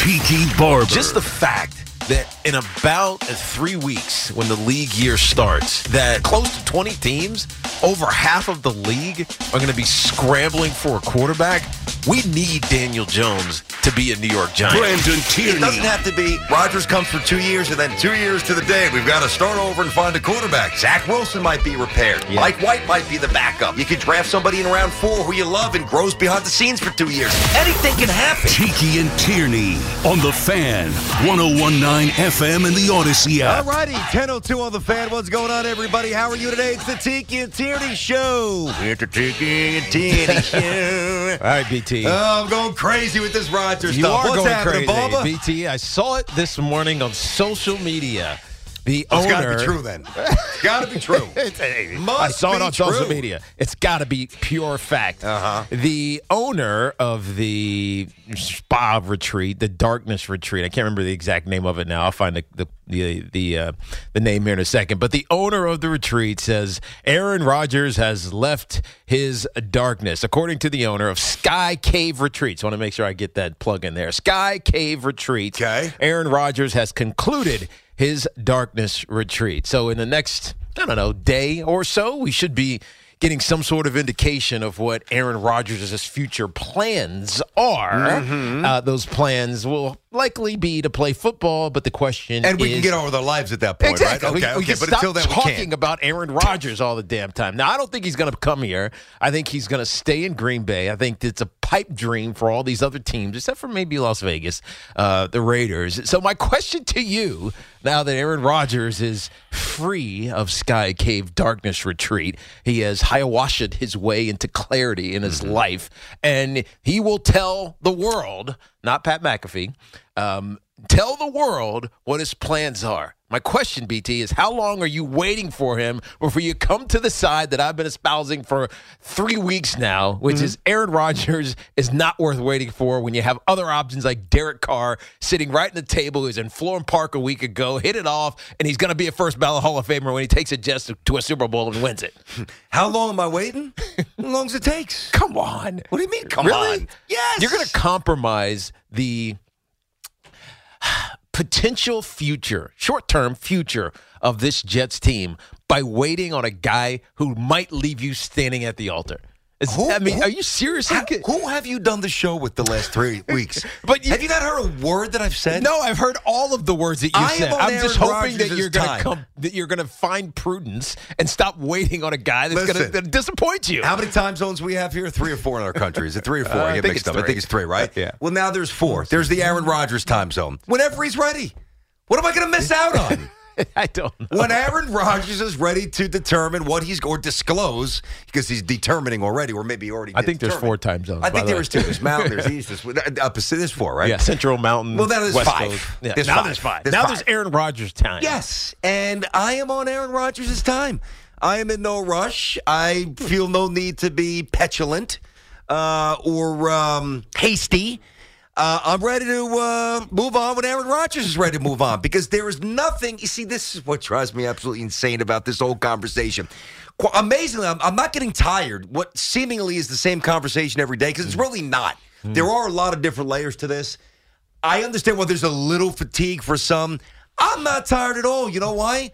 Tiki Barber. Just the fact that in about three weeks, when the league year starts, that close to 20 teams, over half of the league, are going to be scrambling for a quarterback. We need Daniel Jones to be a New York Giant. Brandon Tierney. It doesn't have to be Rodgers comes for two years and then two years to the day. We've got to start over and find a quarterback. Zach Wilson might be repaired. Yeah. Mike White might be the backup. You could draft somebody in round four who you love and grows behind the scenes for two years. Anything can happen. Tiki and Tierney on the fan. 1019 FM and the Audacy app. All righty, 10.02 on the fan. What's going on, everybody? How are you today? It's the Tiki and Tierney Show. It's the Tiki and Tierney Show. All right, BT. Oh, I'm going crazy with this Rodgers you stuff. are What's going happening, crazy, Bubba? BT. I saw it this morning on social media. The It's got to be true then. It's got to be true. Must I saw it on social media. It's got to be pure fact. Uh-huh. The owner of the spa retreat, the darkness retreat. I can't remember the exact name of it now. I'll find the the the the, uh, the name here in a second. But the owner of the retreat says Aaron Rodgers has left his darkness, according to the owner of Sky Cave Retreats. I want to make sure I get that plug in there. Sky Cave Retreats. Okay. Aaron Rodgers has concluded his darkness retreat. So in the next, I don't know, day or so, we should be getting some sort of indication of what Aaron Rodgers' future plans are. Mm-hmm. Uh, those plans will likely be to play football, but the question And we is, can get over their lives at that point, Exactly. right? We- Okay, we, can But stop until then, talking about Aaron Rodgers all the damn time. Now, I don't think he's going to come here. I think he's going to stay in Green Bay. I think it's a pipe dream for all these other teams, except for maybe Las Vegas, uh, the Raiders. So, my question to you, now that Aaron Rodgers is free of Sky Cave Darkness Retreat, he has hiawashed his way into clarity in his life, and he will tell the world, not Pat McAfee, um, tell the world what his plans are. My question, BT, is how long are you waiting for him before you come to the side that I've been espousing for three weeks now, which mm-hmm. is Aaron Rodgers is not worth waiting for when you have other options like Derek Carr sitting right in the table who's in Florham Park a week ago, hit it off, and he's going to be a first ballot Hall of Famer when he takes a just to a Super Bowl and wins it. How long am I waiting? How long as it takes? Come on. What do you mean, come Really? on? Yes. You're going to compromise the potential future, short term future of this Jets team by waiting on a guy who might leave you standing at the altar. Is- Who- I mean, who- are you serious? Who have you done the show with the last three weeks? But you- have you not heard a word that I've said? No, I've heard all of the words that you I said. I'm just Aaron hoping that you're going to come, that you're going to find prudence and stop waiting on a guy that's going to disappoint you. How many time zones we have here? Three or four in our country. Is it three or four? Uh, I get think mixed up. I think it's three, right? Yeah. Well, now there's four. There's the Aaron Rodgers time zone. Whenever he's ready. What am I going to miss out on? I don't know. when Aaron Rodgers is ready to determine what he's or disclose because he's determining already, or maybe already. I think there's determine. four time zones, I think the there way. is two. There's mountain. There's east. There's uh. There's four, right? Yeah, Central Mountain. Well, now there's West five. Coast. Yeah, There's now five. there's five. There's now five. there's Aaron Rodgers' time. Yes, and I am on Aaron Rodgers' time. I am in no rush. I feel no need to be petulant uh, or um, hasty. Uh, I'm ready to uh, move on when Aaron Rodgers is ready to move on because there is nothing. You see, this is what drives me absolutely insane about this whole conversation. Qu- Amazingly, I'm, I'm not getting tired. What seemingly is the same conversation every day because it's really not. There are a lot of different layers to this. I understand why there's a little fatigue for some. I'm not tired at all. You know why?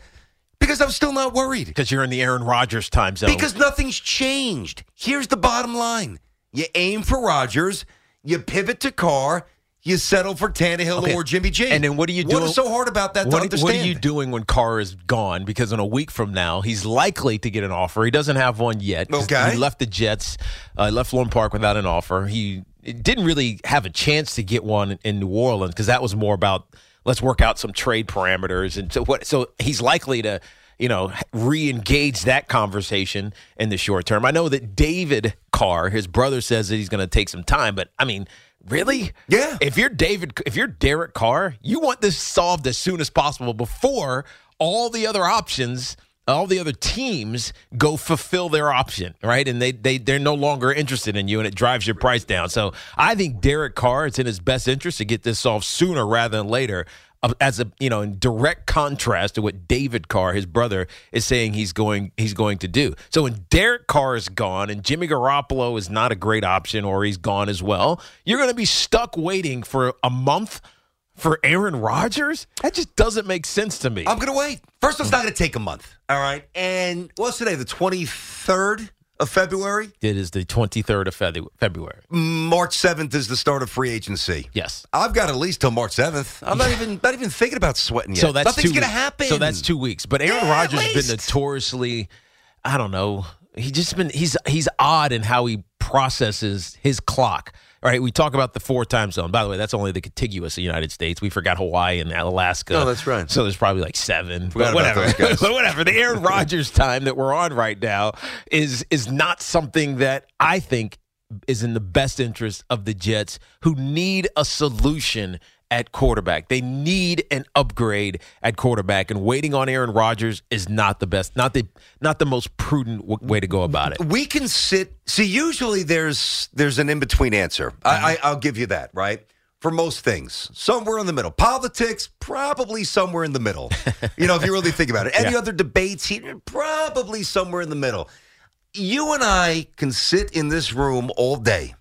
Because I'm still not worried. Because you're in the Aaron Rodgers time zone. Because nothing's changed. Here's the bottom line you aim for Rodgers, you pivot to Carr, you settle for Tannehill Okay. or Jimmy G. And then what are you doing? What is so hard about that to what, understand? what are you doing when Carr is gone? Because in a week from now, he's likely to get an offer. He doesn't have one yet. Okay. He left the Jets, uh, left Lone Park without an offer. He didn't really have a chance to get one in New Orleans because that was more about let's work out some trade parameters. And so what? So he's likely to. You know, re-engage that conversation in the short term. I know that David Carr, his brother, says that he's going to take some time, but I mean, Really? Yeah. If you're David, if you're Derek Carr, you want this solved as soon as possible before all the other options, all the other teams go fulfill their option, right? And they they they're no longer interested in you, and it drives your price down. So I think Derek Carr, it's in his best interest to get this solved sooner rather than later. As a you know, in direct contrast to what David Carr, his brother, is saying he's going he's going to do. So when Derek Carr is gone and Jimmy Garoppolo is not a great option, or he's gone as well, you're going to be stuck waiting for a month for Aaron Rodgers. That just doesn't make sense to me. I'm going to wait. First, it's not going to take a month. All right. And what's today? The 23rd of February? It is the 23rd of Feb- February. March 7th is the start of free agency. Yes. I've got at least till March 7th. I'm not even not even thinking about sweating yet. So that's Nothing's two going to happen. So that's two weeks. But Aaron Yeah, Rodgers has been notoriously, I don't know. He just been he's he's odd in how he processes his clock. All right, we talk about the four time zone. By the way, that's only the contiguous United States. We forgot Hawaii and Alaska. Oh, that's right. So there's probably like seven. Forgot but whatever. but whatever. The Aaron Rodgers time that we're on right now is is not something that I think is in the best interest of the Jets, who need a solution at quarterback. They need an upgrade at quarterback, and waiting on Aaron Rodgers is not the best, not the not the most prudent w- way to go about it. we can sit. See, usually there's there's an in between answer. I, I, I'll give you that, right? For most things, somewhere in the middle. Politics, probably somewhere in the middle. you know, if you really think about it. Any Yeah. other debates, here, probably somewhere in the middle. You and I can sit in this room all day,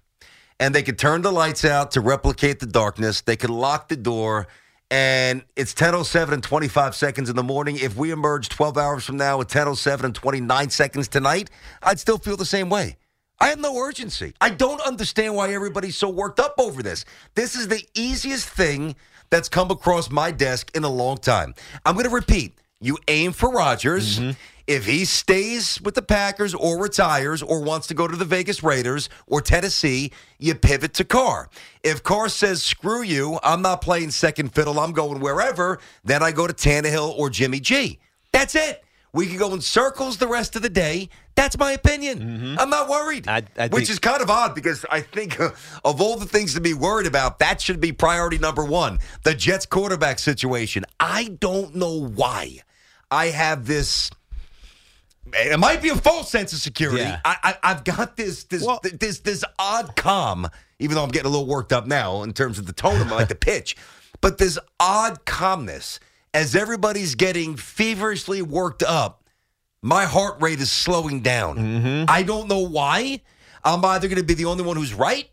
and they could turn the lights out to replicate the darkness. They could lock the door. And it's 10.07 and 25 seconds in the morning. If we emerge 12 hours from now at 10.07 and 29 seconds tonight, I'd still feel the same way. I have no urgency. I don't understand why everybody's so worked up over this. This is the easiest thing that's come across my desk in a long time. I'm going to repeat. You aim for Rodgers. Mm-hmm. If he stays with the Packers or retires or wants to go to the Vegas Raiders or Tennessee, you pivot to Carr. If Carr says, screw you, I'm not playing second fiddle, I'm going wherever, then I go to Tannehill or Jimmy G. That's it. We can go in circles the rest of the day. That's my opinion. I'm not worried. I- I which think- is kind of odd because I think uh, of all the things to be worried about, that should be priority number one. The Jets quarterback situation. I don't know why. I have this. It might be a false sense of security. Yeah. I, I, I've got this this, Well- this this odd calm, even though I'm getting a little worked up now in terms of the tone of like the pitch, but this odd calmness as everybody's getting feverishly worked up. My heart rate is slowing down. Mm-hmm. I don't know why. I'm either going to be the only one who's right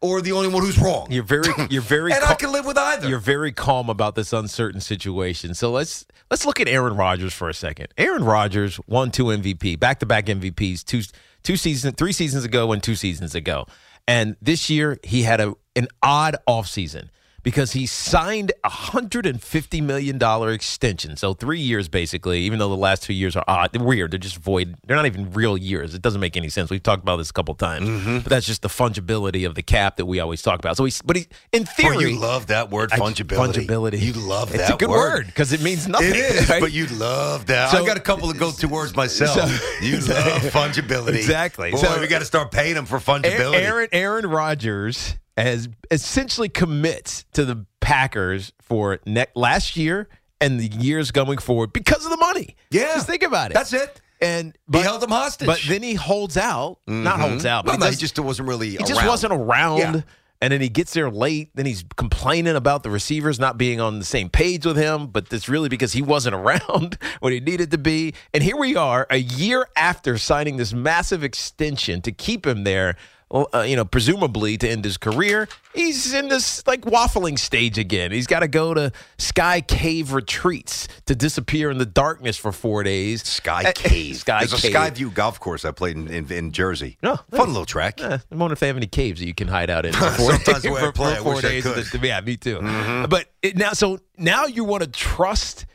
or the only one who's wrong. You're very, you're very, and I can live with either. You're very calm about this uncertain situation. So let's let's look at Aaron Rodgers for a second. Aaron Rodgers won two MVP, back to back MVPs, two two seasons, three seasons ago and two seasons ago. And this year he had a an odd offseason because he signed a hundred and fifty million dollar extension. So three years basically, even though the last two years are odd, they're weird. They're just void. They're not even real years. It doesn't make any sense. We've talked about this a couple times, Mm-hmm. but that's just the fungibility of the cap that we always talk about. So he's, but he, in Boy, theory, you love that word, I- fungibility. fungibility. You love it's that a good word because it means nothing. It is, right? but you love that. So- I got a couple of go-to words myself. So- you love fungibility. Exactly. Boy, So- we got to start paying them for fungibility. Aaron Aaron Rodgers has essentially commits to the Packers for ne- last year and the years going forward because of the money. Yeah. just think about it. That's it. And He held them hostage. But then he holds out. Not holds mm-hmm. out, but Well, he, no, he just wasn't really. he just around. wasn't around. Yeah. And then he gets there late. Then he's complaining about the receivers not being on the same page with him. But that's really because he wasn't around when he needed to be. And here we are, a year after signing this massive extension to keep him there. Uh, you know, presumably to end his career, he's in this like waffling stage again. He's got to go to Sky Cave retreats to disappear in the darkness for four days. Sky Uh, Cave. Sky There's Cave. a Skyview golf course I played in, in, in Jersey. Oh, Fun little track. Eh, I'm wondering if they have any caves that you can hide out in. For four Sometimes days, the way I play, for I four days. Mm-hmm. the- yeah, me too. But it, now, so now you want to trust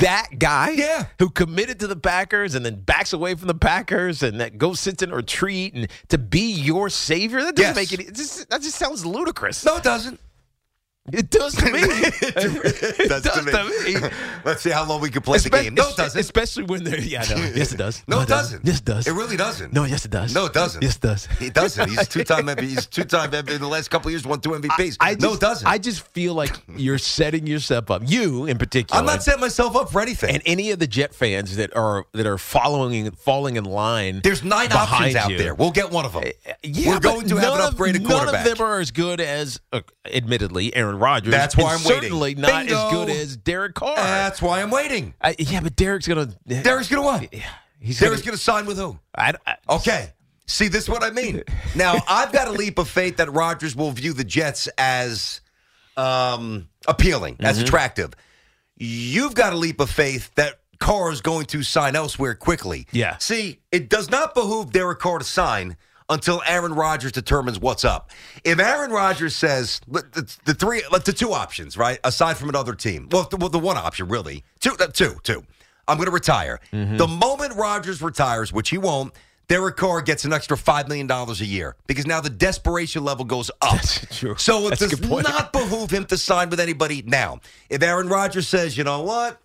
that guy, Yeah. who committed to the Packers and then backs away from the Packers and that goes sits in a retreat and to be your savior. That doesn't Yes. make it. it just, that just sounds ludicrous. No, it doesn't. It does to me. it does to me. Let's see how long we can play the game. No, it doesn't. Especially when they're yeah, no, yes it does. No, it doesn't. Yes, it does. It really doesn't. No, yes it does. No, it doesn't. Yes, it does. He doesn't. He's two time MVP. He's two time MVP. In the last couple of years, won two MVPs. I just, no, it doesn't. I just feel like you're setting yourself up. You in particular. I'm not setting myself up for anything. and any of the Jet fans that are that are following falling in line. There's nine options out you. there. We'll get one of them. Yeah, We're going to have an none upgraded None quarterback. of them are as good as, uh, admittedly, Aaron Rodgers. That's why I'm waiting. Certainly not Bingo. as good as Derek Carr. That's why I'm waiting. I- yeah, but Derek's gonna. Derek's to what? Yeah, he's Derek's gonna. to sign with who? I, I, Okay. See, this is what I mean. Now, I've got a leap of faith that Rodgers will view the Jets as um, appealing, as Mm-hmm. attractive. You've got a leap of faith that Carr is going to sign elsewhere quickly. Yeah. See, it does not behoove Derek Carr to sign until Aaron Rodgers determines what's up. If Aaron Rodgers says the, the three, the two options, right, aside from another team. Well, the, well, the one option really, two, uh, two, two. I'm going to retire. Mm-hmm. The moment Rodgers retires, which he won't, Derek Carr gets an extra five million dollars a year because now the desperation level goes up. So it That's does not behoove him to sign with anybody now. If Aaron Rodgers says, you know what?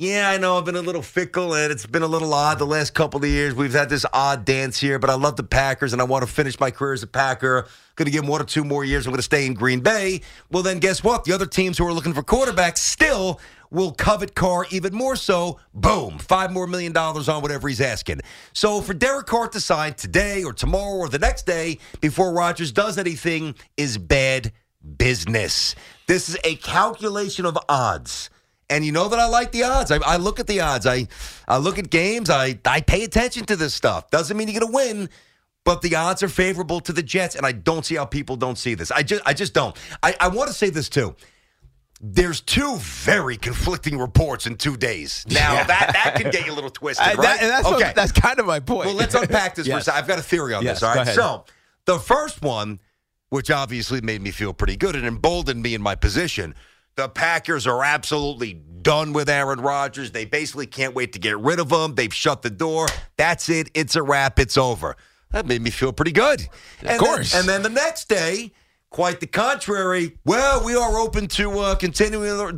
Yeah, I know I've been a little fickle and it's been a little odd the last couple of years. We've had this odd dance here, but I love the Packers and I want to finish my career as a Packer. Going to give him one or two more years. I'm going to stay in Green Bay. Well, then guess what? The other teams who are looking for quarterbacks still will covet Carr even more so. Boom, five more million dollars on whatever he's asking. So for Derek Carr to sign today or tomorrow or the next day before Rodgers does anything is bad business. This is a calculation of odds. And you know that I like the odds. I, I look at the odds. I, I look at games. I, I pay attention to this stuff. Doesn't mean you're going to win, but the odds are favorable to the Jets. And I don't see how people don't see this. I just, I just don't. I, I want to say this too. There's two very conflicting reports in two days. Now Yeah. that that can get you a little twisted, uh, I- right? that- and that's what- okay. that's kind of my point. Well, let's unpack this for a second. I've got a theory on Yes, this. All right. So the first one, which obviously made me feel pretty good and emboldened me in my position. The Packers are absolutely done with Aaron Rodgers. They basically can't wait to get rid of him. They've shut the door. That's it. It's a wrap. It's over. That made me feel pretty good. Of course. and then the next day, quite the contrary. Well, we are open to uh, continuing the,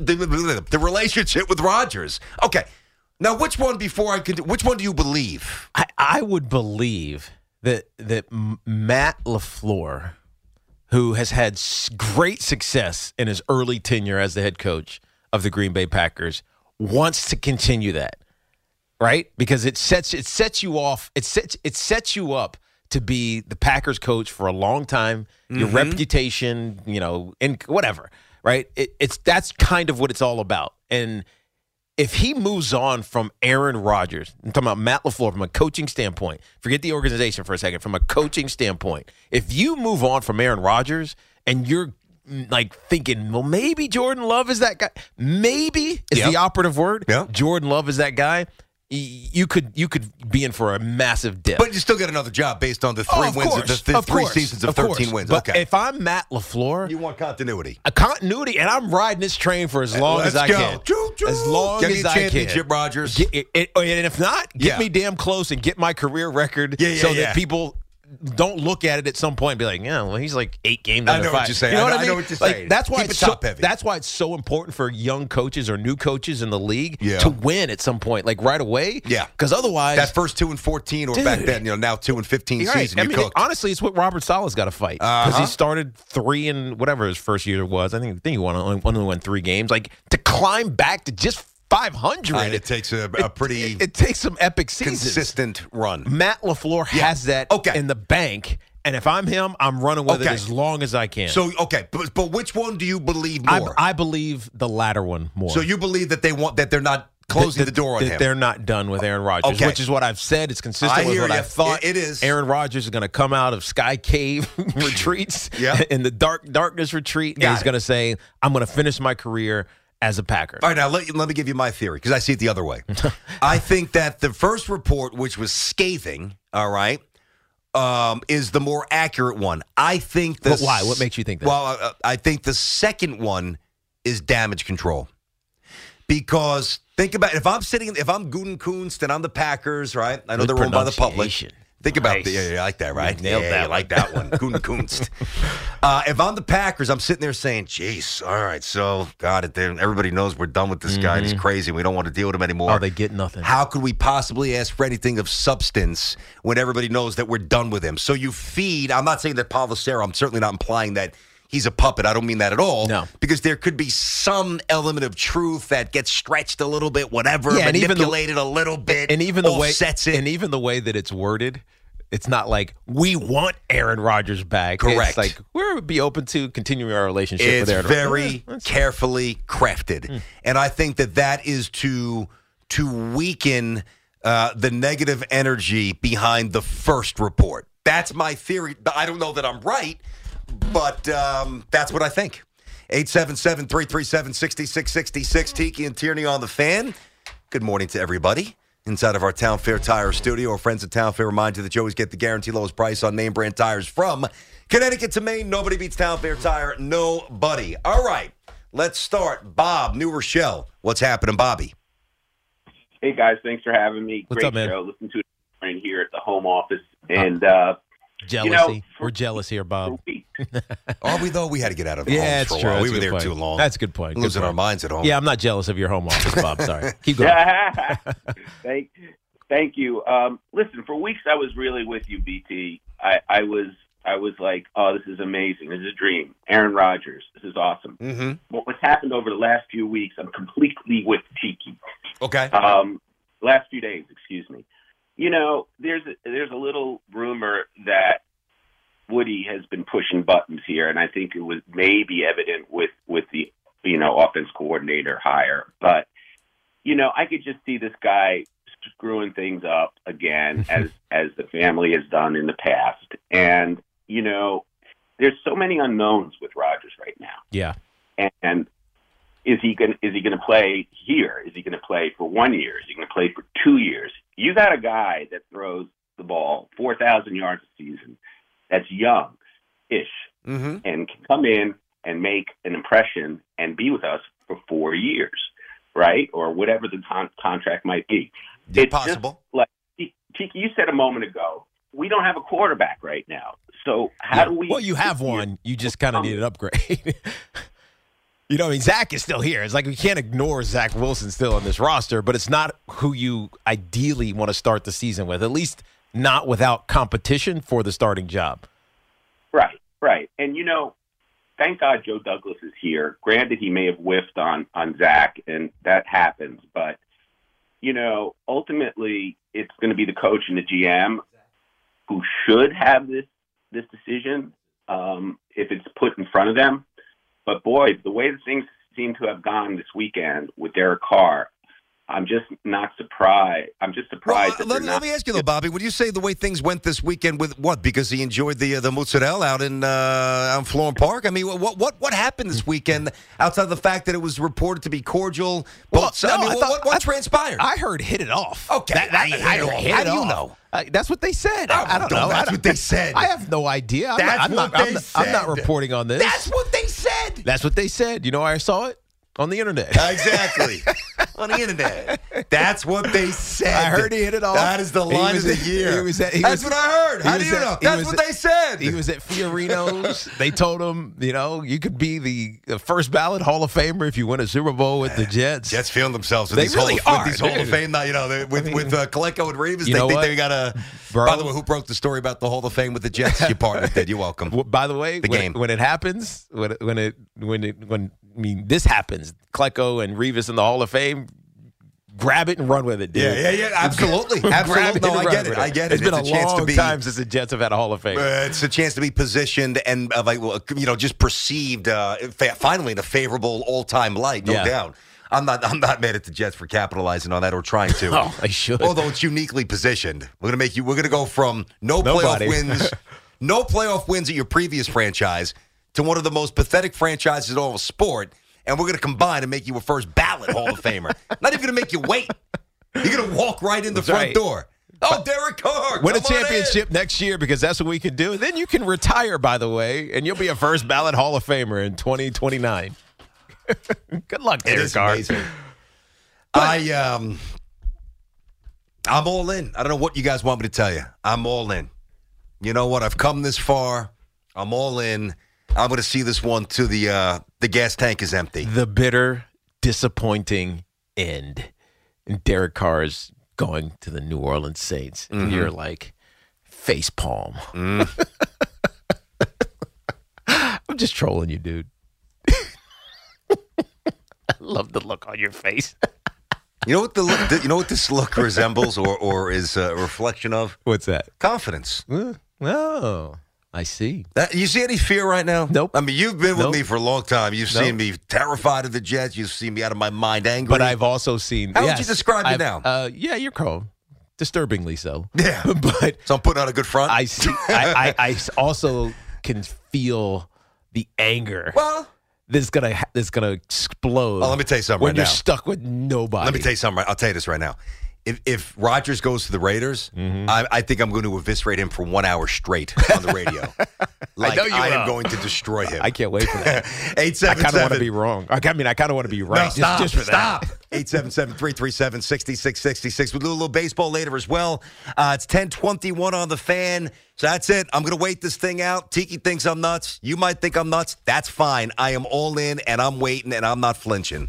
the, the, the relationship with Rodgers. Okay. Now, which one before I can? Which one do you believe? I, I would believe that that Matt LaFleur, who has had great success in his early tenure as the head coach of the Green Bay Packers, wants to continue that, right? Because it sets it sets you off. It sets it sets you up to be the Packers coach for a long time. Your mm-hmm. reputation, you know, and whatever, right? It, it's that's kind of what it's all about, and if he moves on from Aaron Rodgers, I'm talking about Matt LaFleur from a coaching standpoint, forget the organization for a second, from a coaching standpoint, if you move on from Aaron Rodgers and you're mm, like thinking, well, maybe Jordan Love is that guy, maybe is Yep. the operative word. Yep. Jordan Love is that guy. You could you could be in for a massive dip. But you still get another job based on the three Oh, of wins, course, the, the three course, seasons of, of 13 course. wins. But okay. if I'm Matt LaFleur, you want continuity. a continuity, and I'm riding this train for as long Let's as I go. can. Choo, choo. As long Get as I can. championship, Rodgers. Get, it, it- and if not, get Yeah. me damn close and get my career record Yeah, yeah, so that people don't look at it at some point and be like, yeah, well, he's like eight games. I know what you're saying. You know I what know- I I mean? know what you're Like, saying. That's why Keep it's it so. top heavy. That's why it's so important for young coaches or new coaches in the league Yeah. to win at some point, like right away. Yeah. because otherwise, that first two and 14, or back then, you know, now two and 15 You're right. season, I you mean, cooked. honestly, it's what Robert Saleh's got to fight because Uh-huh. he started three and whatever his first year was. I think I think he won only, only won three games. Like to climb back to just five hundred, And it takes a, a pretty it, takes some epic seasons. consistent run. Matt LaFleur Yeah. has that Okay. in the bank, and if I'm him, I'm running with Okay. it as long as I can. So, okay, but, but which one do you believe I, more? I believe the latter one more. so you believe that they want that they're not closing that- the door on that him? They're not done with Aaron Rodgers, Okay. which is what I've said. It's consistent I with what ya. I thought. It- it is. Aaron Rodgers is going to come out of Sky Cave retreats Yeah. in the dark darkness retreat, Got and he's going to say, "I'm going to finish my career as a Packer." All right, now let, let me give you my theory because I see it the other way. I think that the first report, which was scathing, all right, um, is the more accurate one. I think the But why? What makes you think that? Well, uh, I think the second one is damage control because think about it. if I'm sitting, if I'm Gutekunst and I'm the Packers, right? I know Good they're owned by the public. Think about Nice. the, yeah, you like that, right? You nailed yeah, that you like that one. Gutekunst. uh, if I'm the Packers, I'm sitting there saying, "Jeez, all right, so God, it- there- everybody knows we're done with this guy. and He's crazy. We don't want to deal with him anymore." Oh, they get nothing. How could we possibly ask for anything of substance when everybody knows that we're done with him? So you feed. I'm not saying that Paul Vocero, I'm certainly not implying that he's a puppet. I don't mean that at all. No. Because there could be some element of truth that gets stretched a little bit, whatever, Yeah, and even the- manipulated a little bit. and even the way it. and even the way that it's worded, it's not like we want Aaron Rodgers back. Correct. It's like we would be open to continuing our relationship it's with Aaron. very Rodgers. Carefully crafted, and I think that that is to to weaken uh, the negative energy behind the first report. That's my theory. I don't know that I'm right, but um, that's what I think. 877-337-6666. Tiki and Tierney on the fan. Good morning to everybody. Inside of our Town Fair Tire studio, our friends at Town Fair remind you that you always get the guaranteed lowest price on name brand tires from Connecticut to Maine. Nobody beats Town Fair Tire. Nobody. All right, let's start. Bob, New Rochelle. What's happening, Bobby? Hey guys, thanks for having me. What's Great up, man? show. Listen to it right here at the home office, and uh, jealousy. know, We're jealous here, Bob. Are we though? We had to get out of the Yeah, homes it's for a true. while. That's we were there point. too long. That's a good point. Good Losing our minds at home. Yeah, I'm not jealous of your home office, Bob. Sorry. Keep going. thank, thank you. Um, listen, for weeks I was really with you, BT. I, I was, I was like, oh, this is amazing. This is a dream. Aaron Rodgers, this is awesome. Mm-hmm. But what's happened over the last few weeks, I'm completely with Tiki. Okay. um, last few days, excuse me. You know, there's a, there's a little rumor that Woody has been pushing buttons here, and I think it was maybe evident with with the you know offense coordinator hire. But you know, I could just see this guy screwing things up again, as as the family has done in the past. And you know, there's so many unknowns with Rodgers right now Yeah. and is he going is he going to play here? Is he going to play for one year? Is he going to play for two years? You got a guy that throws the ball four thousand yards a season, that's young, ish, Mm-hmm. and can come in and make an impression and be with us for four years, right, or whatever the con- contract might be. It's just Possible. like Tiki, you said a moment ago, we don't have a quarterback right now. So how Yeah. do we? Well, you have one. You just kind of need an upgrade. you know, I mean, Zach is still here. It's like we can't ignore Zach Wilson still on this roster, but it's not who you ideally want to start the season with. At least not without competition for the starting job. Right, right. And you know, thank God Joe Douglas is here. Granted, he may have whiffed on on Zach, and that happens. But you know, ultimately, it's going to be the coach and the GM who should have this this decision um, if it's put in front of them. But boy, the way things seem to have gone this weekend with Derek Carr, I'm just not surprised. I'm just Well, surprised uh, that let, me- not. let me ask you though, Bobby. Would you say the way things went this weekend with what? Because he enjoyed the uh, the mozzarella out in uh, out in Florham Park. I mean, what what what happened this weekend outside of the fact that it was reported to be cordial? Well, Both sides? I mean, I what, thought- what, what I- transpired? I heard hit it off. Okay, That- that- I hit I it heard off. hit How it do you off. know? Uh, that's what they said. Oh, I, I don't no, know. that's don't- what they said. I have no idea. I'm That's not, I'm what not, they I'm, not- I'm not reporting on this. That's what they said. That's what they said. You know, where I saw it on the internet. Exactly. On the internet. That's what they said. I heard he hit it off. That is the He line was of at- the year. he was at- he That's was- what I heard. he How do you at- know? That's what at- they said. He was at Fiorino's. they told him, you know, you could be the, the first ballot Hall of Famer if you win a Super Bowl with the Jets. Jets feeling themselves with They these, really Hall, of, are, with these Hall of. Fame. Now, you know, they- with with uh, Klecko and Revis, You they know think what? they got a. Bro. By the way, who broke the story about the Hall of Fame with the Jets? Your partner did. You're welcome. By the way, The when, game. when it happens, when it, when it when it when I mean this happens, Klecko and Revis in the Hall of Fame, grab it and run with it, dude. Yeah, yeah, yeah. Absolutely, absolutely. No, I get it. with I get it. It's been a, a, chance long to be. time since the Jets have had a Hall of Fame. Uh, it's a chance to be positioned and uh, like you know just perceived uh, fa- finally in a favorable all time light, no Yeah. doubt. I'm not I'm not mad at the Jets for capitalizing on that or trying to. Oh, they should. Although it's uniquely positioned, we're gonna make you. We're gonna go from no Nobody. playoff wins, no playoff wins at your previous franchise to one of the most pathetic franchises in all of sport, and we're gonna combine and make you a first ballot Hall of Famer. not even gonna make you wait. You're gonna walk right in the That's front right. door. Oh, Derek Carr, Win a come on in. championship next year because that's what we can do. Then you can retire, by the way, and you'll be a first ballot Hall of Famer in 2029. Good luck, Derek Carr. amazing. I um, I'm all in. I don't know what you guys want me to tell you. I'm all in. You know what? I've come this far. I'm all in. I'm going to see this one to the uh, the gas tank is empty. The bitter, disappointing end. And Derek Carr is going to the New Orleans Saints. And mm-hmm. you're like, face palm. Mm. I'm just trolling you, dude. I love the look on your face. You know what the look, you know what this look resembles or or is uh, a reflection of What's that? confidence. Oh, I see. That, you see any fear right now? Nope. I mean, you've been with Nope. me for a long time. You've Nope. seen me terrified of the Jets. You've seen me out of my mind angry. But I've also seen. How would you describe I've- now? Uh, yeah, you're calm. Disturbingly so. Yeah. but so I'm putting on a good front. I see. I, I, I also can feel the anger well, that's gonna ha- that's gonna explode. Oh, let me tell you something when right you're now. stuck with nobody. let me tell you something. Right, I'll tell you this right now. If if Rodgers goes to the Raiders, Mm-hmm. I, I think I'm going to eviscerate him for one hour straight on the radio. like know you am going to destroy him. I can't wait for that. Eight I kind of want to be wrong. I I mean, I kind of want to be right. No, stop. just for stop. that. 877-337-6666. We'll do a little baseball later as well. Uh, it's 1021 on the fan. So that's it. I'm going to wait this thing out. Tiki thinks I'm nuts. You might think I'm nuts. That's fine. I am all in, and I'm waiting, and I'm not flinching.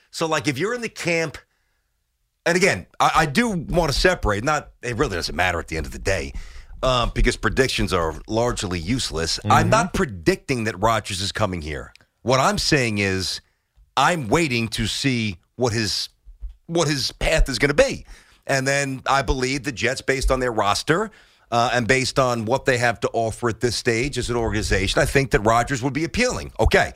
So, like, if you're in the camp, and again, I, I do want to separate. Not it really doesn't matter at the end of the day, um, because predictions are largely useless. I'm not predicting that Rodgers is coming here. What I'm saying is, I'm waiting to see what his what his path is going to be, and then I believe the Jets, based on their roster. Uh, and based on what they have to offer at this stage as an organization, I think that Rodgers would be appealing. Okay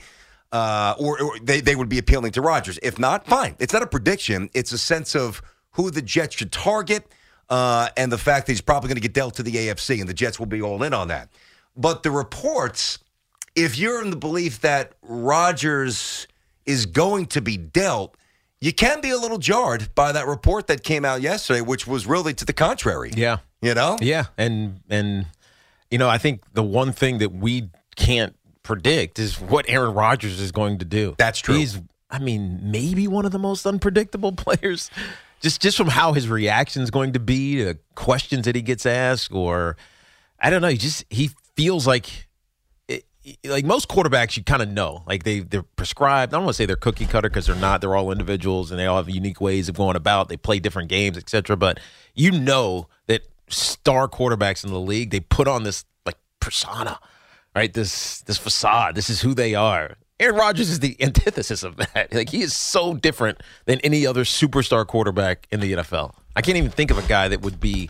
uh, or, or they, they would be appealing to Rodgers. If not, fine. It's not a prediction. It's a sense of who the Jets should target uh, and the fact that he's probably going to get dealt to the AFC, and the Jets will be all in on that. But the reports, if you're in the belief that Rodgers is going to be dealt, you can be a little jarred by that report that came out yesterday, which was really to the contrary. Yeah. You know? Yeah, and and you know, I think the one thing that we can't predict is what Aaron Rodgers is going to do. That's true. He's, I mean, maybe one of the most unpredictable players, just just from how his reaction is going to be to questions that he gets asked, or I don't know. He just he feels like. Like most quarterbacks, you kind of know, like they they're prescribed. I don't want to say they're cookie cutter because they're not. They're all individuals and they all have unique ways of going about. They play different games, etc. But you know that star quarterbacks in the league, they put on this like persona, right? This this facade. This is who they are. Aaron Rodgers is the antithesis of that. Like he is so different than any other superstar quarterback in the NFL. I can't even think of a guy that would be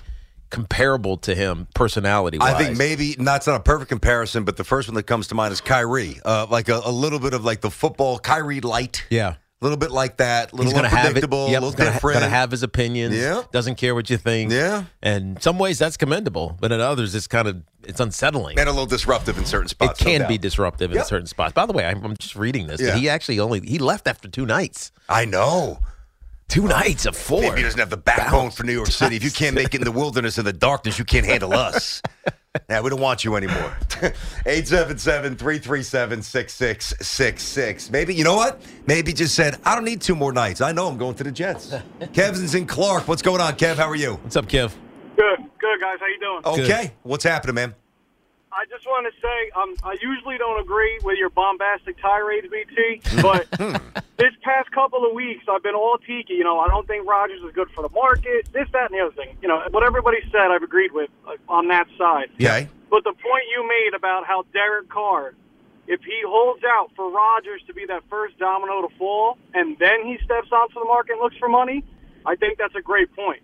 comparable to him personality. Wise. I think maybe not, it's not a perfect comparison, but the first one that comes to mind is Kyrie. Uh, like a, a little bit of like the football Kyrie light. Yeah. A little bit like that. A little He's gonna have it. unpredictable. Yep, a little gonna, different. Gonna have his opinions. Yeah. Doesn't care what you think. Yeah. And some ways that's commendable, but in others it's kind of it's unsettling. and a little disruptive in certain spots. no can doubt. be disruptive in certain spots. By the way, I'm, I'm just reading this. Yeah. He actually only he left after two nights. I know. Two nights of four. Maybe he doesn't have the backbone for New York City. If you can't make it in the wilderness in the darkness, you can't handle us. Yeah, we don't want you anymore. 877 337 6666. Maybe, you know what? Maybe just said, I don't need two more nights. I know I'm going to the Jets. Kevin's in Clark. What's going on, Kev? How are you? What's up, Kev? Good, good guys. How you doing? Okay. What's happening, man? I just want to say um, I usually don't agree with your bombastic tirades, BT, but this past couple of weeks I've been all tiki. You know, I don't think Rodgers is good for the market. This, that, and the other thing. You know, what everybody said, I've agreed with uh, on that side. Okay. But the point you made about how Derek Carr, if he holds out for Rodgers to be that first domino to fall, and then he steps onto the market and looks for money, I think that's a great point.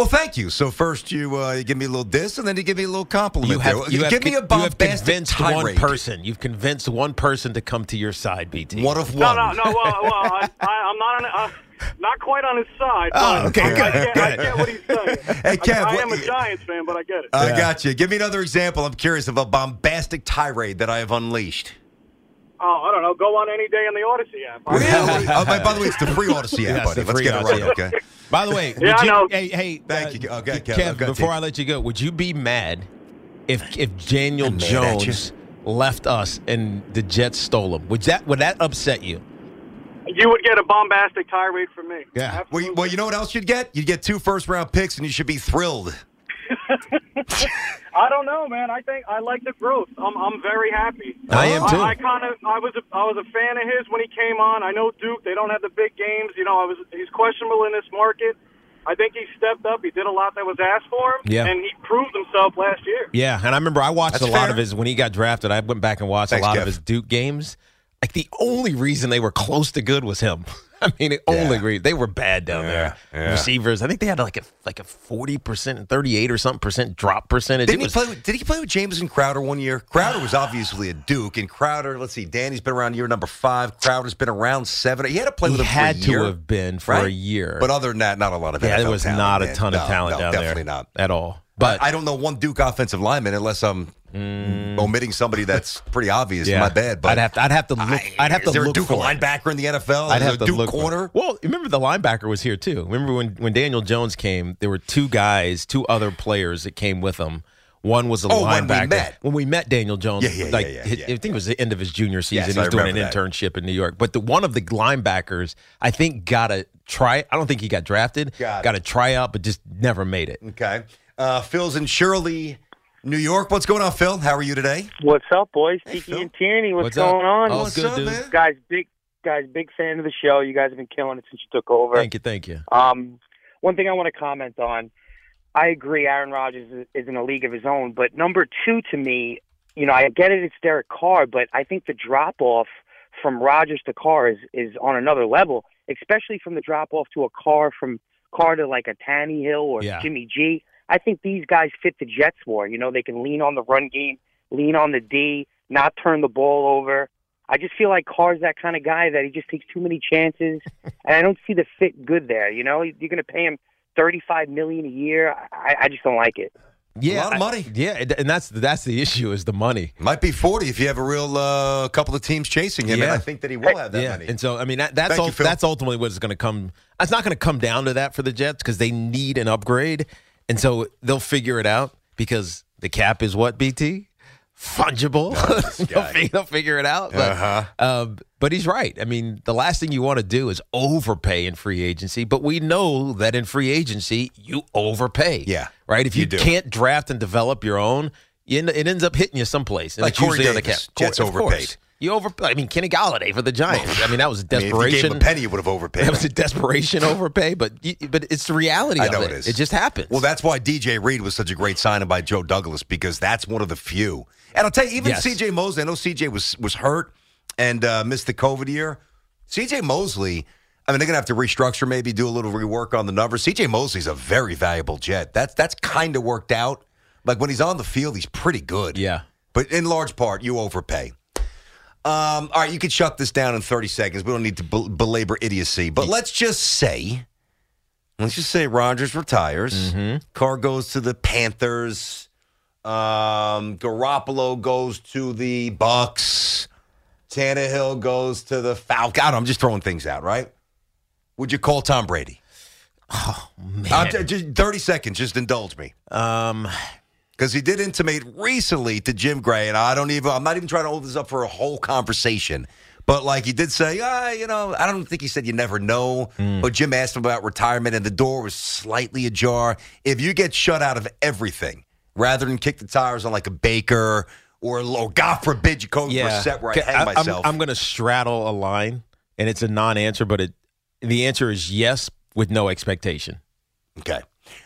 Well, thank you. So first you, uh, you give me a little diss, and then you give me a little compliment. You have, there. you have, give me a con- you have bombastic convinced one person. You've convinced one person to come to your side, BT. One of No, one. no, no. Well, well I, I, I'm not on, uh, not quite on his side. Oh, okay, I, good, I, get, I get what he's saying. Hey, Kev, I, I, am a Giants fan, but I get it. I got you. Give me another example. I'm curious of a bombastic tirade that I have unleashed. Oh, I don't know. Go on any day in the Audacy app. Really? oh, by, by the way, it's the free Audacy app, Yes, buddy. Let's free get it right, app. okay? By the way, Yeah, would I you, know. hey, hey, uh, Thank you. Okay, Kev, Kev, before you. I let you go, would you be mad if if Daniel I'm mad at you. Jones left us and the Jets stole him? Would that would that upset you? You would get a bombastic tirade from me. Yeah. Well, you, well, you know what else you'd get? You'd get two first round picks, and you should be thrilled. I don't know, man. I think I like the growth. I'm I'm very happy. I am too. I, I kind of I was a, I was a fan of his when he came on. I know Duke. They don't have the big games. You know, I was he's questionable in this market. I think he stepped up. He did a lot that was asked for him, Yeah. and he proved himself last year. Yeah, and I remember I watched That's a lot fair. of his when he got drafted. I went back and watched Thanks, a lot Kev. of his Duke games. Like the only reason they were close to good was him. I mean, the only Yeah. they were bad down there. yeah. Receivers, I think they had like a like a forty percent, thirty eight or something percent drop percentage. Didn't It he play? With, did he play with Jamison Crowder one year? Crowder was obviously a Duke, and Crowder. Let's see, Danny's been around year number five. Crowder's been around seven. He had to play he with him had for a to year, have been for right? a year. But other than that, not a lot of yeah, there was not a ton No, of talent no, down definitely there Definitely not. at all. But I don't know one Duke offensive lineman unless I'm omitting somebody that's pretty obvious. Mm. yeah, My bad. But I'd have to. I'd have to look. I- I'd have to is there look a Duke for it. linebacker in the NFL? I'd have to Duke look corner. Well, remember the linebacker was here too. Remember when when Daniel Jones came, there were two guys, two other players that came with him. One was a Oh, when we linebacker. met. When we met Daniel Jones, Yeah, yeah, yeah, like yeah, his- yeah. I think it was the end of his junior season. Yes, he was I doing an that. internship in New York. But the one of the linebackers, I think, got a try. I don't think he got drafted. Got got a tryout, but just never made it. Okay. Uh, Phil's in Shirley, New York. What's going on, Phil? How are you today? What's up, boys? Hey, Tiki Phil. and Tierney, what's, What's up? going on? Oh, What's good, up, dude. man? Guys, big guys, big fan of the show. You guys have been killing it since you took over. Thank you, thank you. Um, one thing I want to comment on, I agree. Aaron Rodgers is, is in a league of his own, but number two to me, you know, I get it. It's Derek Carr, but I think the drop off from Rodgers to Carr is is on another level, especially from the drop off to a Carr from Carr to like a Tannehill or Yeah. Jimmy G. I think these guys fit the Jets more. You know, they can lean on the run game, lean on the D, not turn the ball over. I just feel like Carr's that kind of guy that he just takes too many chances, and I don't see the fit good there. You know, you're going to pay him thirty-five million a year. I, I just don't like it. Yeah, a lot of I- money. yeah, and that's that's the issue is the money. Might be 40 if you have a real uh, couple of teams chasing him. And I think that he will have that money. yeah, many. and so I mean that, that's Thank you, that's ultimately what is going to come. It's not going to come down to that for the Jets because they need an upgrade, and so they'll figure it out because the cap is what BT fungible. they'll, they'll figure it out. But, Uh-huh. um, but he's right. I mean, the last thing you want to do is overpay in free agency. But we know that in free agency you overpay. Yeah, right. If you, you can't draft and develop your own, it ends up hitting you someplace. And Like it's usually Corey on the cap. Jets overpaid. You over. I mean, Kenny Golladay for the Giants. I mean, that was a I mean, if you gave desperation. him a penny, you would have overpaid. that was a desperation overpay, but but it's the reality I of know it. it is. It just happens. Well, that's why DJ Reed was such a great signing by Joe Douglas because that's one of the few. And I'll tell you, even Yes. CJ Mosley, I know CJ was was hurt. and uh, missed the COVID year. CJ Mosley, I mean, they're going to have to restructure, maybe do a little rework on the numbers. CJ Mosley's a very valuable jet. That's, that's kind of worked out. Like when he's on the field, he's pretty good. Yeah. But in large part, you overpay. Um, all right, you could shut this down in 30 seconds. We don't need to bel- belabor idiocy. But let's just say, let's just say Rodgers retires. Carr goes to the Panthers. Um, Garoppolo goes to the Bucks. Tannehill goes to the Falcons. I don't, I'm just throwing things out, right? Would you call Tom Brady? Oh man. Uh, just 30 seconds. Just indulge me. Um, Because he did intimate recently to Jim Gray, and I don't even, I'm not even trying to hold this up for a whole conversation. But like he did say, ah, you know, I don't think he said you never know. But Jim asked him about retirement, and the door was slightly ajar. If you get shut out of everything, rather than kick the tires on like a baker or, or God forbid, you go for a set where I hang I- I'm- myself. I'm, going to straddle a line, and it's a non-answer, but it the answer is yes with no expectation. okay,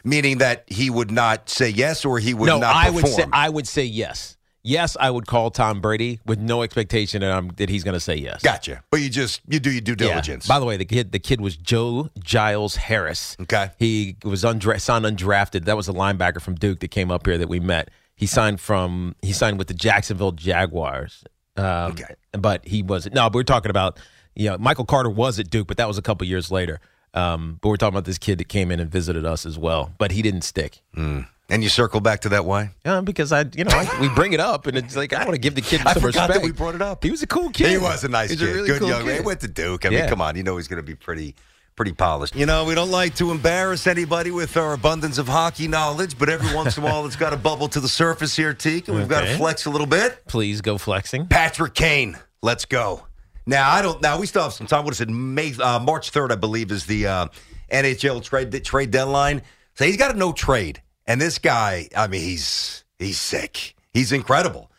meaning that he would not say yes, or he would no, not I perform. would say I would say yes. Yes, I would call Tom Brady with no expectation that I'm that he's going to say yes. Gotcha. But you just you do your due Yeah. diligence. By the way, the kid the kid was Joe Giles Harris. Okay. He was undra- signed undrafted. That was a linebacker from Duke that came up here that we met. He signed from he signed with the Jacksonville Jaguars. Um, Okay. But he wasn't. No, but we're talking about you know Michael Carter was at Duke, but that was a couple years later. Um, but we're talking about this kid that came in and visited us as well, but he didn't stick. and you circle back to that why? Yeah, because I, you know, I, we bring it up, and it's like I want to give the kid I some forgot respect. that we brought it up. He was a cool kid. He was a nice He's kid. A really Good cool young man. He went to Duke. I mean, come on. You know he's going to be pretty pretty polished. You know, we don't like to embarrass anybody with our abundance of hockey knowledge, but every once in a while it's got to bubble to the surface here, Teak, and we've got to flex a little bit. Please go flexing. Patrick Kane, let's go. Now, I don't now we still have some time. What is it? May uh, March 3rd, I believe, is the uh, NHL trade trade deadline. So he's got a no trade. And this guy, I mean, he's he's sick. He's incredible.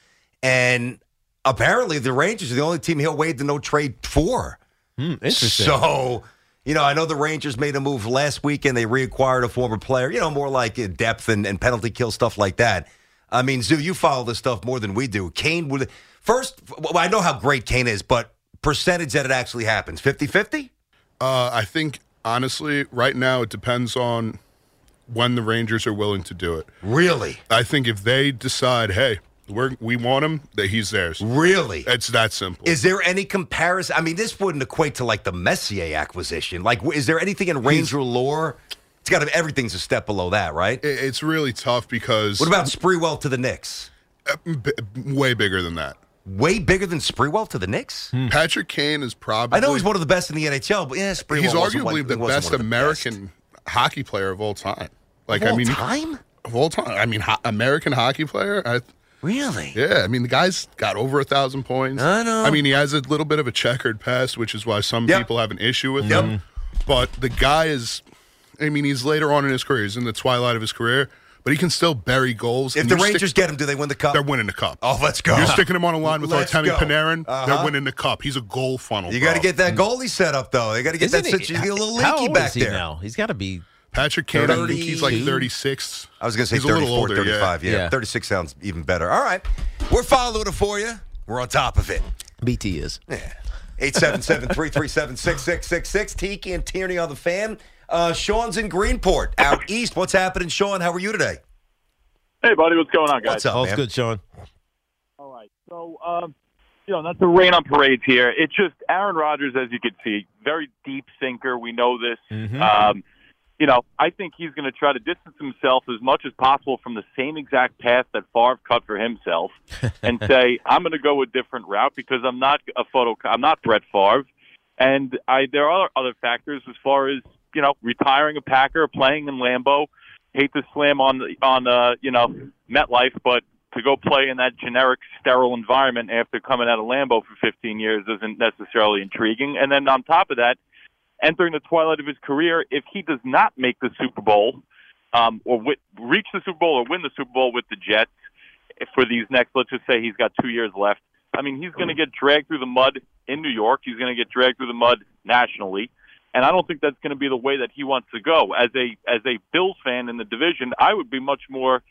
And apparently the Rangers are the only team he'll waive the no trade for. Hmm, interesting. So, you know, I know the Rangers made a move last week and they reacquired a former player, you know, more like uh, depth and, and penalty kill stuff like that. I mean, Zoo, you follow this stuff more than we do. Kane would first, well, I know how great Kane is, but percentage that it actually happens 50 50? Uh, I think honestly, right now it depends on when the Rangers are willing to do it. Really? I think if they decide, hey, we're, we want him, that he's theirs. Really? It's that simple. Is there any comparison? I mean, this wouldn't equate to like the Messier acquisition. Like, is there anything in Ranger lore? It's got to everything's a step below that, right? It- it's really tough because What about Sprewell to the Knicks? b- way bigger than that. Way bigger than Sprewell to the Knicks? Hmm. Patrick Kane is probably. I know he's one of the best in the NHL, but yeah, Sprewell he's arguably one- the he best the American hockey player of all time. Like Of I all mean, time? of all time. I mean, ho- American hockey player. I, Really? yeah, I mean, the guy's got over a thousand points. I know. I mean, he has a little bit of a checkered past, which is why some Yep. people have an issue with Yep. him. But the guy is. I mean, he's later on in his career. He's in the twilight of his career, but he can still bury goals. If the you stick- Rangers get him, do they win the cup? they're winning the cup. Oh, let's go. You're sticking him on a line with Let's Artemi go. Panarin. Uh-huh. They're winning the cup. He's a goal funnel. You got to get that goalie set up, though. They got to get Isn't that he- situation. Get a little how leaky old back is he there. now? He's got to be. Patrick Kane, I think he's like 36. I was going to say He's a little 34, older, 35. Yeah. Yeah. 36 sounds even better. All right. We're following it for you. We're on top of it. BT is. 877 337 6666. Tiki and Tierney on the fan. Uh, Sean's in Greenport, out east. What's happening, Sean? How are you today? Hey, buddy, what's going on, guys? What's up, All's man? good, Sean. All right. So, um, you know, not to rain on parades here. It's just Aaron Rodgers, as you can see, very deep thinker. We know this. Mhm. Um, you know, I think he's going to try to distance himself as much as possible from the same exact path that Favre cut for himself, and say, "I'm going to go a different route because I'm not a photo. I'm not Brett Favre." And I, there are other factors as far as you know, retiring a Packer, playing in Lambeau. Hate to slam on the, on uh, you know MetLife, but to go play in that generic sterile environment after coming out of Lambeau for 15 years isn't necessarily intriguing. And then on top of that, entering the twilight of his career, if he does not make the Super Bowl um, or wi- reach the Super Bowl or win the Super Bowl with the Jets for these next, let's just say he's got two years left. I mean, he's going to get dragged through the mud in New York. He's going to get dragged through the mud nationally. And I don't think that's going to be the way that he wants to go. As a as a Bills fan in the division, I would be much more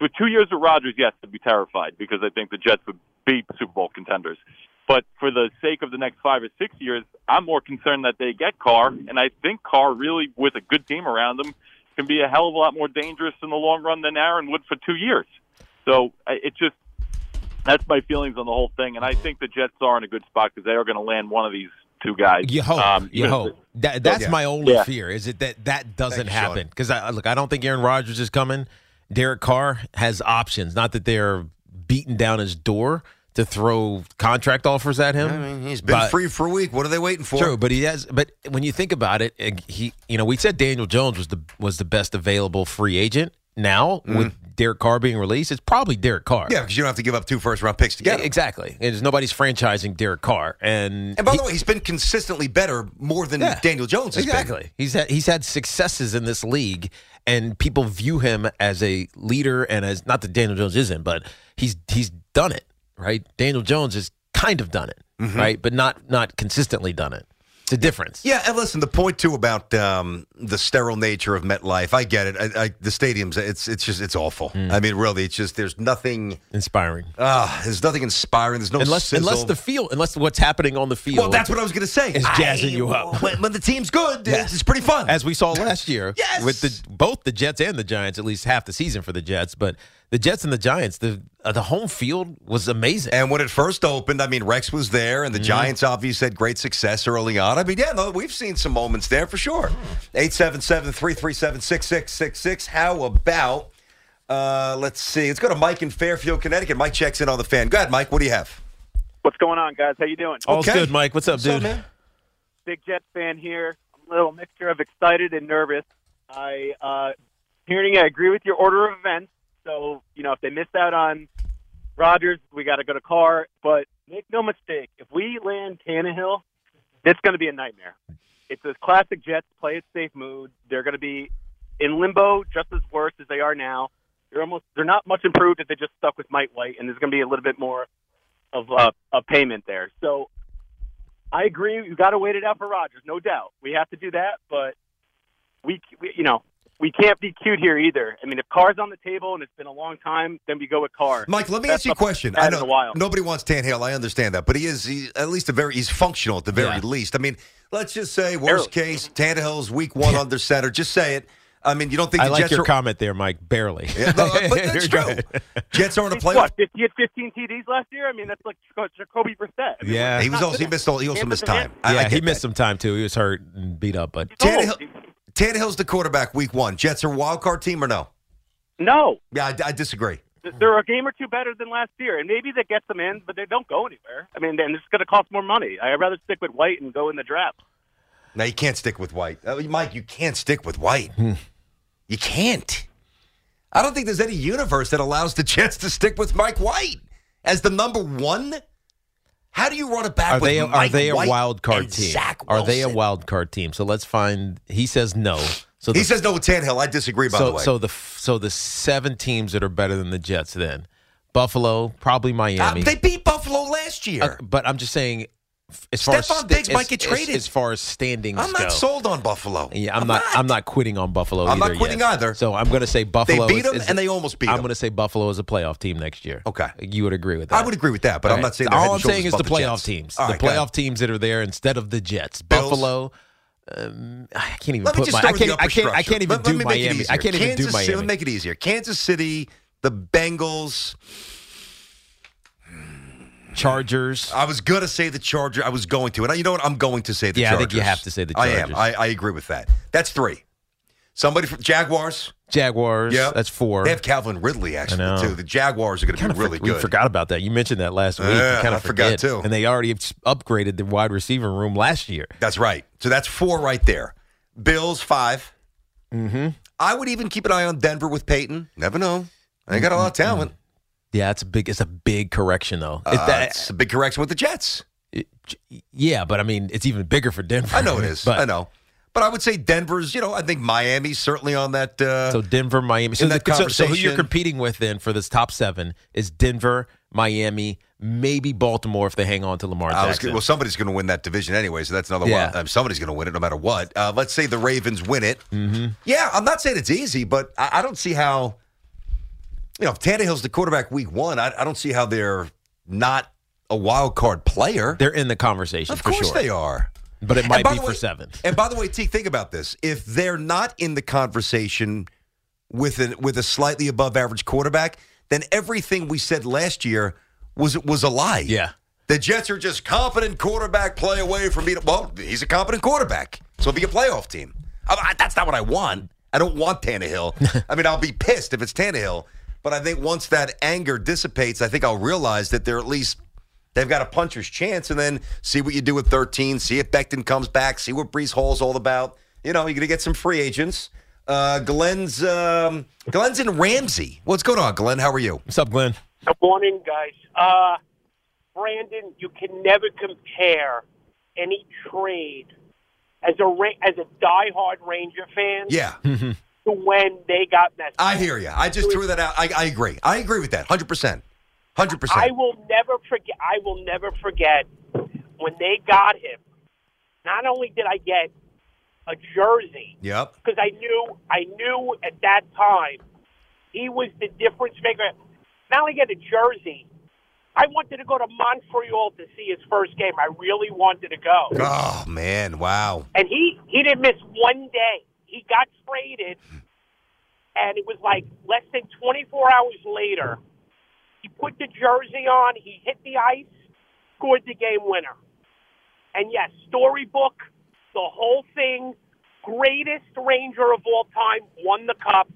with two years of Rodgers. Yes, I'd be terrified because I think the Jets would be Super Bowl contenders. But for the sake of the next five or six years, I'm more concerned that they get Carr, and I think Carr really, with a good team around him, can be a hell of a lot more dangerous in the long run than Aaron would for two years. So it just that's my feelings on the whole thing, and I think the Jets are in a good spot because they are going to land one of these two guys. You hope. Um, you even- hope. That, that's Yeah. my only Yeah. fear. Is it that that doesn't Thanks, happen? Because I look, I don't think Aaron Rodgers is coming. Derek Carr has options. Not that they're beating down his door to throw contract offers at him. I mean, he's been But- free for a week. What are they waiting for? True, but he has. But when you think about it, he, you know, we said Daniel Jones was the was the best available free agent. Now with Derek Carr being released, it's probably Derek Carr. Mm-hmm. Yeah, because you don't have to give up two first round picks to get Yeah, him. exactly. And there's nobody's franchising Derek Carr, and And by he- the way, he's been consistently better more than Yeah. Daniel Jones has been. exactly. He's had he's had successes in this league, and people view him as a leader and as not that Daniel Jones isn't, but he's he's done it right. Daniel Jones has kind of done it Mhm. right, but not not consistently done it. It's a difference. Yeah, and listen, the point too about um, the sterile nature of MetLife, I get it. I, I, the stadiums, it's it's just it's awful. I mean, really, it's just there's nothing inspiring. Ah, there's nothing inspiring. There's no unless sizzle. unless the field, unless what's happening on the field. well, that's what I was going to say. is jazzing I- you up. when, when the team's good. Yes. It's pretty fun. as we saw last year Yes. with the both the Jets and the Giants. At least half the season for the Jets, but the Jets and the Giants, the uh, the home field was amazing. And when it first opened, I mean, Rex was there, and the Mhm. Giants obviously had great success early on. I mean, yeah, no, we've seen some moments there for sure. 877 337 6666. How about, uh, let's see, let's go to Mike in Fairfield, Connecticut. Mike checks in on the fan. Go ahead, Mike. What do you have? What's going on, guys? How you doing? All's good, Mike. What's up, What's up, dude? man? Big Jets fan here. A little mixture of excited and nervous. I uh, hearing I agree with your order of events. So you know, if they missed out on Rodgers, we got to go to Carr. But make no mistake, if we land Tannehill, it's going to be a nightmare. It's a classic Jets play it safe mood. They're going to be in limbo just as worse as they are now. They're almost they're not much improved if they just stuck with Mike White, and there's going to be a little bit more of uh, a payment there. So I agree. You got to wait it out for Rodgers, no doubt. We have to do that, but we, we, you know, we can't be cute here either. I mean, if Carr's on the table and it's been a long time, then we go with Carr. Mike, let me That's ask you a question. had I in know a while. nobody wants Tan Tannehill. I understand that, but he is he, at least a very he's functional at the very Yeah. least. I mean, let's just say worst case, Tan Tannehill's week one under center. Just say it. I mean, you don't think I the like Jets your are, comment there, Mike. Barely. Yeah, no, but that's true. Jets aren't a He's playoff. what? 50, he had 15 TDs last year. I mean, that's like Jacoby Brissett. I mean, Yeah. He was also he missed all, he also missed at the time. I- I yeah, he missed that. some time too. He was hurt and beat up, but Tannehill, Tannehill's the quarterback week one. Jets are a wild card team or no? No, Yeah, I, I disagree. they're a game or two better than last year, and maybe that gets them in, but they don't go anywhere. I mean, and it's going to cost more money. I'd rather stick with White and go in the draft. No, you can't stick with White. Uh, Mike, you can't stick with White. you can't. I don't think there's any universe that allows the Jets to stick with Mike White as the number one. How do you run it back are with they are Mike they a White wild card team? Are they a wild card team? So let's find. He says no. So He says no with Tannehill. I disagree, by so the way. so the so the seven teams that are better than the Jets then Buffalo, probably Uh, Miami. they beat Buffalo last year. Uh, but I'm just saying, as far Stephon sta- Diggs as, might get traded. As, far as standings I'm not go. sold on Buffalo. Yeah, I'm, not, I'm not quitting on Buffalo. I'm not quitting yet. either. So I'm going to say Buffalo. They beat is- is- and they almost beat I'm going to say Buffalo is a playoff team next year. Okay. you would agree with that. I would agree with that, but I'm Okay. not saying all I'm saying is the the playoff teams, All the right, playoff teams that are there instead of the Jets. Bills? Buffalo. Um, I can't even Let put my. I can't. I can't. I can't even Let- let do it Miami. I can't even do Miami. let me make it easier. Kansas City, the Bengals. Chargers. I was going to say the Charger. I was going to, and you know what? I'm going to say the Yeah, I think you have to say the I am. I, I agree with that. That's three. Somebody from Jaguars. Jaguars. Yeah, that's four. They have Calvin Ridley actually too. The Jaguars are going to be really for- good. We forgot about that. You mentioned that last week. Yeah, kind I of forgot, too. And they already upgraded the wide receiver room last year. That's right. So that's four right there. Bills five. Mm-hmm. I would even keep an eye on Denver with Peyton. Never know. They got a lot of talent. Yeah, it's a big. It's a big correction though. Uh, It- that- it's a big correction with the Jets. yeah, but I mean, it's even bigger for Denver. I know it is. But, I know. But I would say Denver's, you know, I think Miami's certainly on that. Uh, So Denver, Miami. So, that the- so, so who you're competing with then for this top seven is Denver, Miami, maybe Baltimore if they hang on to Lamar I was, Jackson. well, somebody's going to win that division anyway, so that's another Yeah. one. Um, somebody's going to win it no matter what. Uh, let's say the Ravens win it. mm-hmm. Yeah, I'm not saying it's easy, but I, I don't see how. You know, if Tannehill's the quarterback week one, I, I don't see how they're not a wild card player. They're in the conversation Of for course sure. they are. But it might be for way- seventh. And by the way, T, think about this: if they're not in the conversation with a, with a slightly above average quarterback, then everything we said last year was was a lie. Yeah. The Jets are just competent quarterback play away from being. Well, he's a competent quarterback, so be a playoff team. I- I- that's not what I want. I don't want Tannehill. I mean, I'll be pissed if it's Tannehill, but I think once that anger dissipates, I think I'll realize that they're at least they've got a puncher's chance, and then see what you do with 13. See if Becton comes back. See what Breece Hall's all about. You know, you're gonna get some free agents. Uh, Glenn's um, Glenn's in Ramsey. What's going on, Glenn? How are you? What's up, Glenn? Good morning, guys. Uh, Brandon, you can never compare any trade as a as a diehard Ranger fan Yeah. To when they got messed. I hear you. I just threw that out. I, I agree. I agree with that. Hundred percent. 100%. I will never forget. I will never forget when they got him. Not only did I get a jersey Yep. because I knew I knew at that time he was the difference maker. Not only get a jersey, I wanted to go to Montreal to see his first game. I really wanted to go. Oh man! Wow. And he he didn't miss one day. He got traded, and it was like less than 24 hours later. He put the jersey on. He hit the ice, scored the game winner. And yes, storybook, the whole thing, greatest Ranger of all time, won the cup,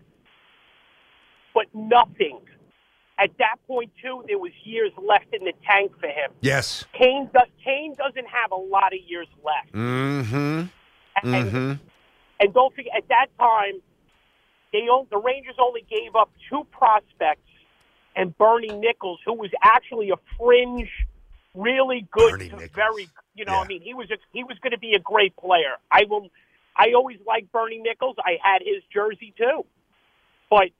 but nothing. At that point, too, there was years left in the tank for him. Yes. Kane does. Kane doesn't have a lot of years left. Mm-hmm. And, Mm-hmm. And don't forget, at that time, they own, the Rangers only gave up two prospects and Bernie Nichols, who was actually a fringe, really good, to very, you know, I mean, he was a, he was going to be a great player. I will, I always liked Bernie Nichols. I had his jersey too, but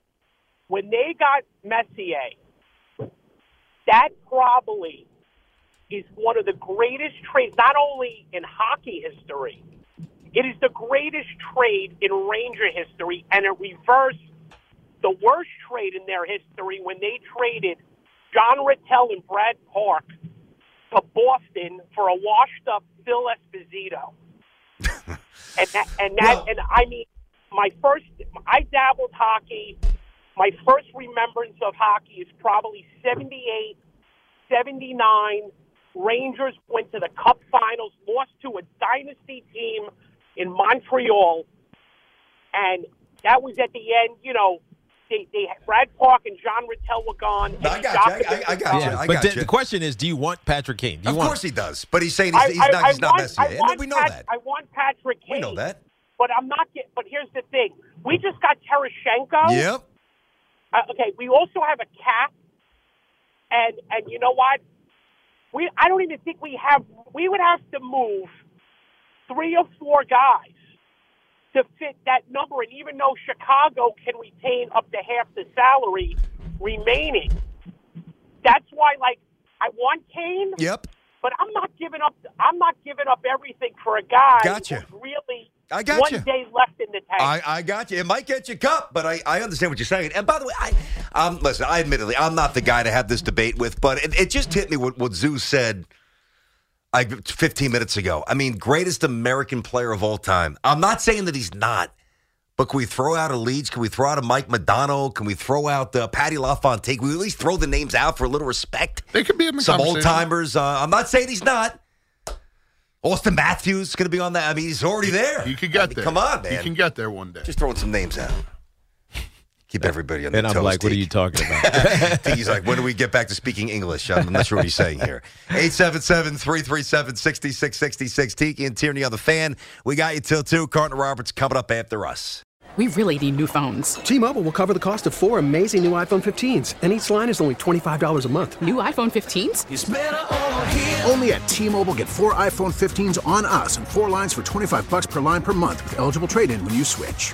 when they got Messier, that probably is one of the greatest trades, not only in hockey history, it is the greatest trade in Ranger history, and it reversed the worst trade in their history when they traded John Ratelle and Brad Park to Boston for a washed-up Phil Esposito. and that, and that, and I mean, my first, I dabbled hockey. My first remembrance of hockey is probably 78, 79. Rangers went to the Cup Finals, lost to a dynasty team in Montreal, and that was at the end. You know, they, they Brad Park and John Ratelle were gone. and I got you. I, I got you. I but got the, you. the question is, do you want Patrick Kane? Do you of want course he does, but he's saying he's, I- he's I- not. I He's not want- Messier. I And want we know Pat- that. I want Patrick Kane. We know that. But I'm not get. But here's the thing: we just got Tarasenko. Yep. Uh, okay, we also have a cap, and and you know what? We I don't even think we have. We would have to move three or four guys to fit that number. And even though Chicago can retain up to half the salary remaining, that's why like I want Kane. Yep. But I'm not giving up. I'm not giving up everything for a guy Gotcha. really I got one you. day left in the tank. I, I got you. It might get you cup, but I, I understand what you're saying. And by the way, I um listen, I admittedly I'm not the guy to have this debate with, but it, it just hit me what, what Zeus said like 15 minutes ago. I mean, greatest American player of all time. I'm not saying that he's not, but can we throw out a Leetch? Can we throw out a Mike Modano? Can we throw out uh, Patty LaFontaine? Can we at least throw the names out for a little respect? They could be in the Some old timers. Uh, I'm not saying he's not. Auston Matthews is going to be on that. I mean, he's already there. You can get I mean, there. Come on, man. can get there one day. Just throwing some names out. Keep everybody on And their I'm toes. like, what are you talking about? He's like, when do we get back to speaking English? I'm not sure what he's saying here. 877-337-6666. Tiki and Tierney on the fan. We got you till 2. Carton Roberts coming up after us. We really need new phones. T-Mobile will cover the cost of four amazing new iPhone 15s, and each line is only $25 a month. New iPhone 15s? Only at T-Mobile get four iPhone 15s on us and four lines for 25 bucks per line per month with eligible trade-in when you switch.